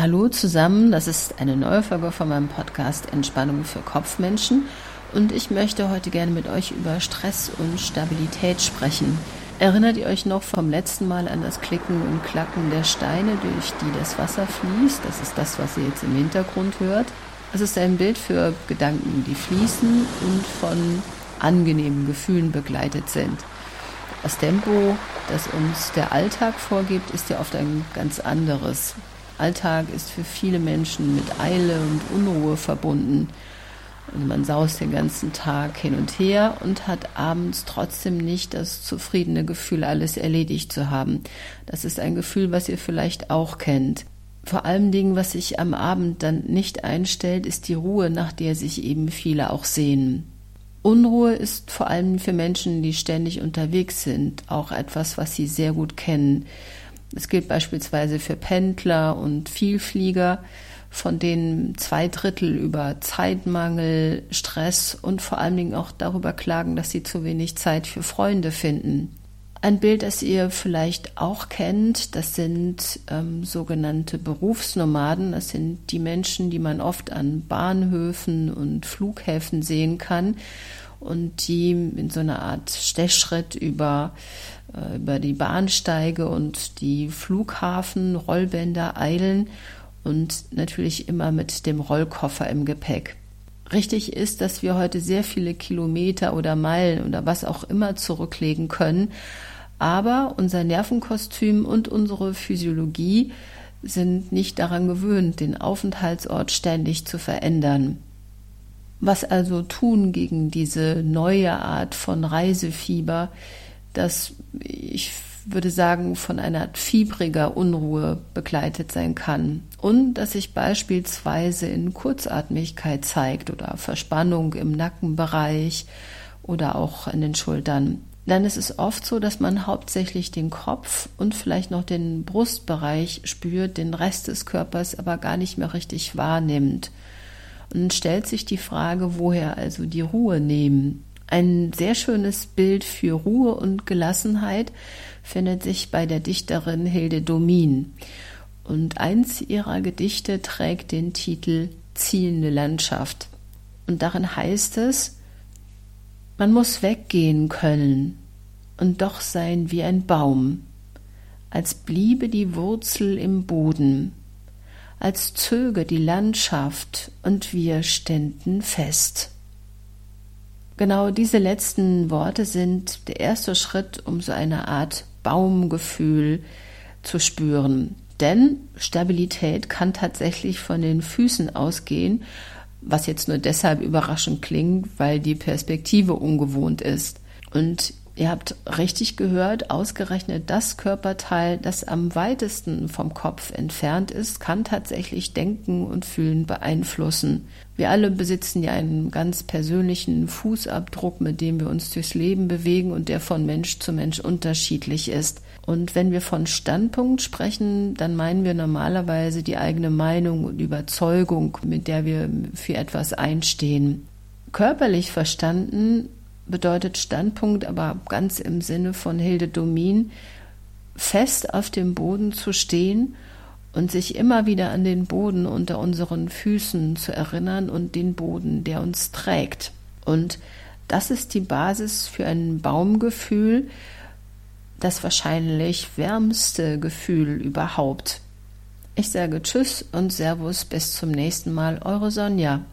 Hallo zusammen, das ist eine neue Folge von meinem Podcast Entspannung für Kopfmenschen und ich möchte heute gerne mit euch über Stress und Stabilität sprechen. Erinnert ihr euch noch vom letzten Mal an das Klicken und Klacken der Steine, durch die das Wasser fließt? Das ist das, was ihr jetzt im Hintergrund hört. Es ist ein Bild für Gedanken, die fließen und von angenehmen Gefühlen begleitet sind. Das Tempo, das uns der Alltag vorgibt, ist ja oft ein ganz anderes. Alltag ist für viele Menschen mit Eile und Unruhe verbunden. Also man saust den ganzen Tag hin und her und hat abends trotzdem nicht das zufriedene Gefühl, alles erledigt zu haben. Das ist ein Gefühl, was ihr vielleicht auch kennt. Vor allen Dingen, was sich am Abend dann nicht einstellt, ist die Ruhe, nach der sich eben viele auch sehnen. Unruhe ist vor allem für Menschen, die ständig unterwegs sind, auch etwas, was sie sehr gut kennen. Es gilt beispielsweise für Pendler und Vielflieger, von denen zwei Drittel über Zeitmangel, Stress und vor allen Dingen auch darüber klagen, dass sie zu wenig Zeit für Freunde finden. Ein Bild, das ihr vielleicht auch kennt, das sind ähm, sogenannte Berufsnomaden. Das sind die Menschen, die man oft an Bahnhöfen und Flughäfen sehen kann und die in so einer Art Stechschritt über, über die Bahnsteige und die Flughafen, Rollbänder eilen und natürlich immer mit dem Rollkoffer im Gepäck. Richtig ist, dass wir heute sehr viele Kilometer oder Meilen oder was auch immer zurücklegen können, aber unser Nervenkostüm und unsere Physiologie sind nicht daran gewöhnt, den Aufenthaltsort ständig zu verändern. Was also tun gegen diese neue Art von Reisefieber, das ich würde sagen, von einer Art fiebriger Unruhe begleitet sein kann und dass sich beispielsweise in Kurzatmigkeit zeigt oder Verspannung im Nackenbereich oder auch in den Schultern. Dann ist es oft so, dass man hauptsächlich den Kopf und vielleicht noch den Brustbereich spürt, den Rest des Körpers aber gar nicht mehr richtig wahrnimmt. Und stellt sich die Frage, woher also die Ruhe nehmen. Ein sehr schönes Bild für Ruhe und Gelassenheit findet sich bei der Dichterin Hilde Domin. Und eins ihrer Gedichte trägt den Titel Zielende Landschaft. Und darin heißt es, man muss weggehen können und doch sein wie ein Baum, als bliebe die Wurzel im Boden, als zöge die Landschaft und wir ständen fest. Genau diese letzten Worte sind der erste Schritt, um so eine Art Baumgefühl zu spüren. Denn Stabilität kann tatsächlich von den Füßen ausgehen, was jetzt nur deshalb überraschend klingt, weil die Perspektive ungewohnt ist. Und Ihr habt richtig gehört, ausgerechnet das Körperteil, das am weitesten vom Kopf entfernt ist, kann tatsächlich Denken und Fühlen beeinflussen. Wir alle besitzen ja einen ganz persönlichen Fußabdruck, mit dem wir uns durchs Leben bewegen und der von Mensch zu Mensch unterschiedlich ist. Und wenn wir von Standpunkt sprechen, dann meinen wir normalerweise die eigene Meinung und Überzeugung, mit der wir für etwas einstehen. Körperlich verstanden bedeutet Standpunkt aber ganz im Sinne von Hilde Domin, fest auf dem Boden zu stehen und sich immer wieder an den Boden unter unseren Füßen zu erinnern und den Boden, der uns trägt. Und das ist die Basis für ein Baumgefühl, das wahrscheinlich wärmste Gefühl überhaupt. Ich sage Tschüss und Servus, bis zum nächsten Mal, eure Sonja.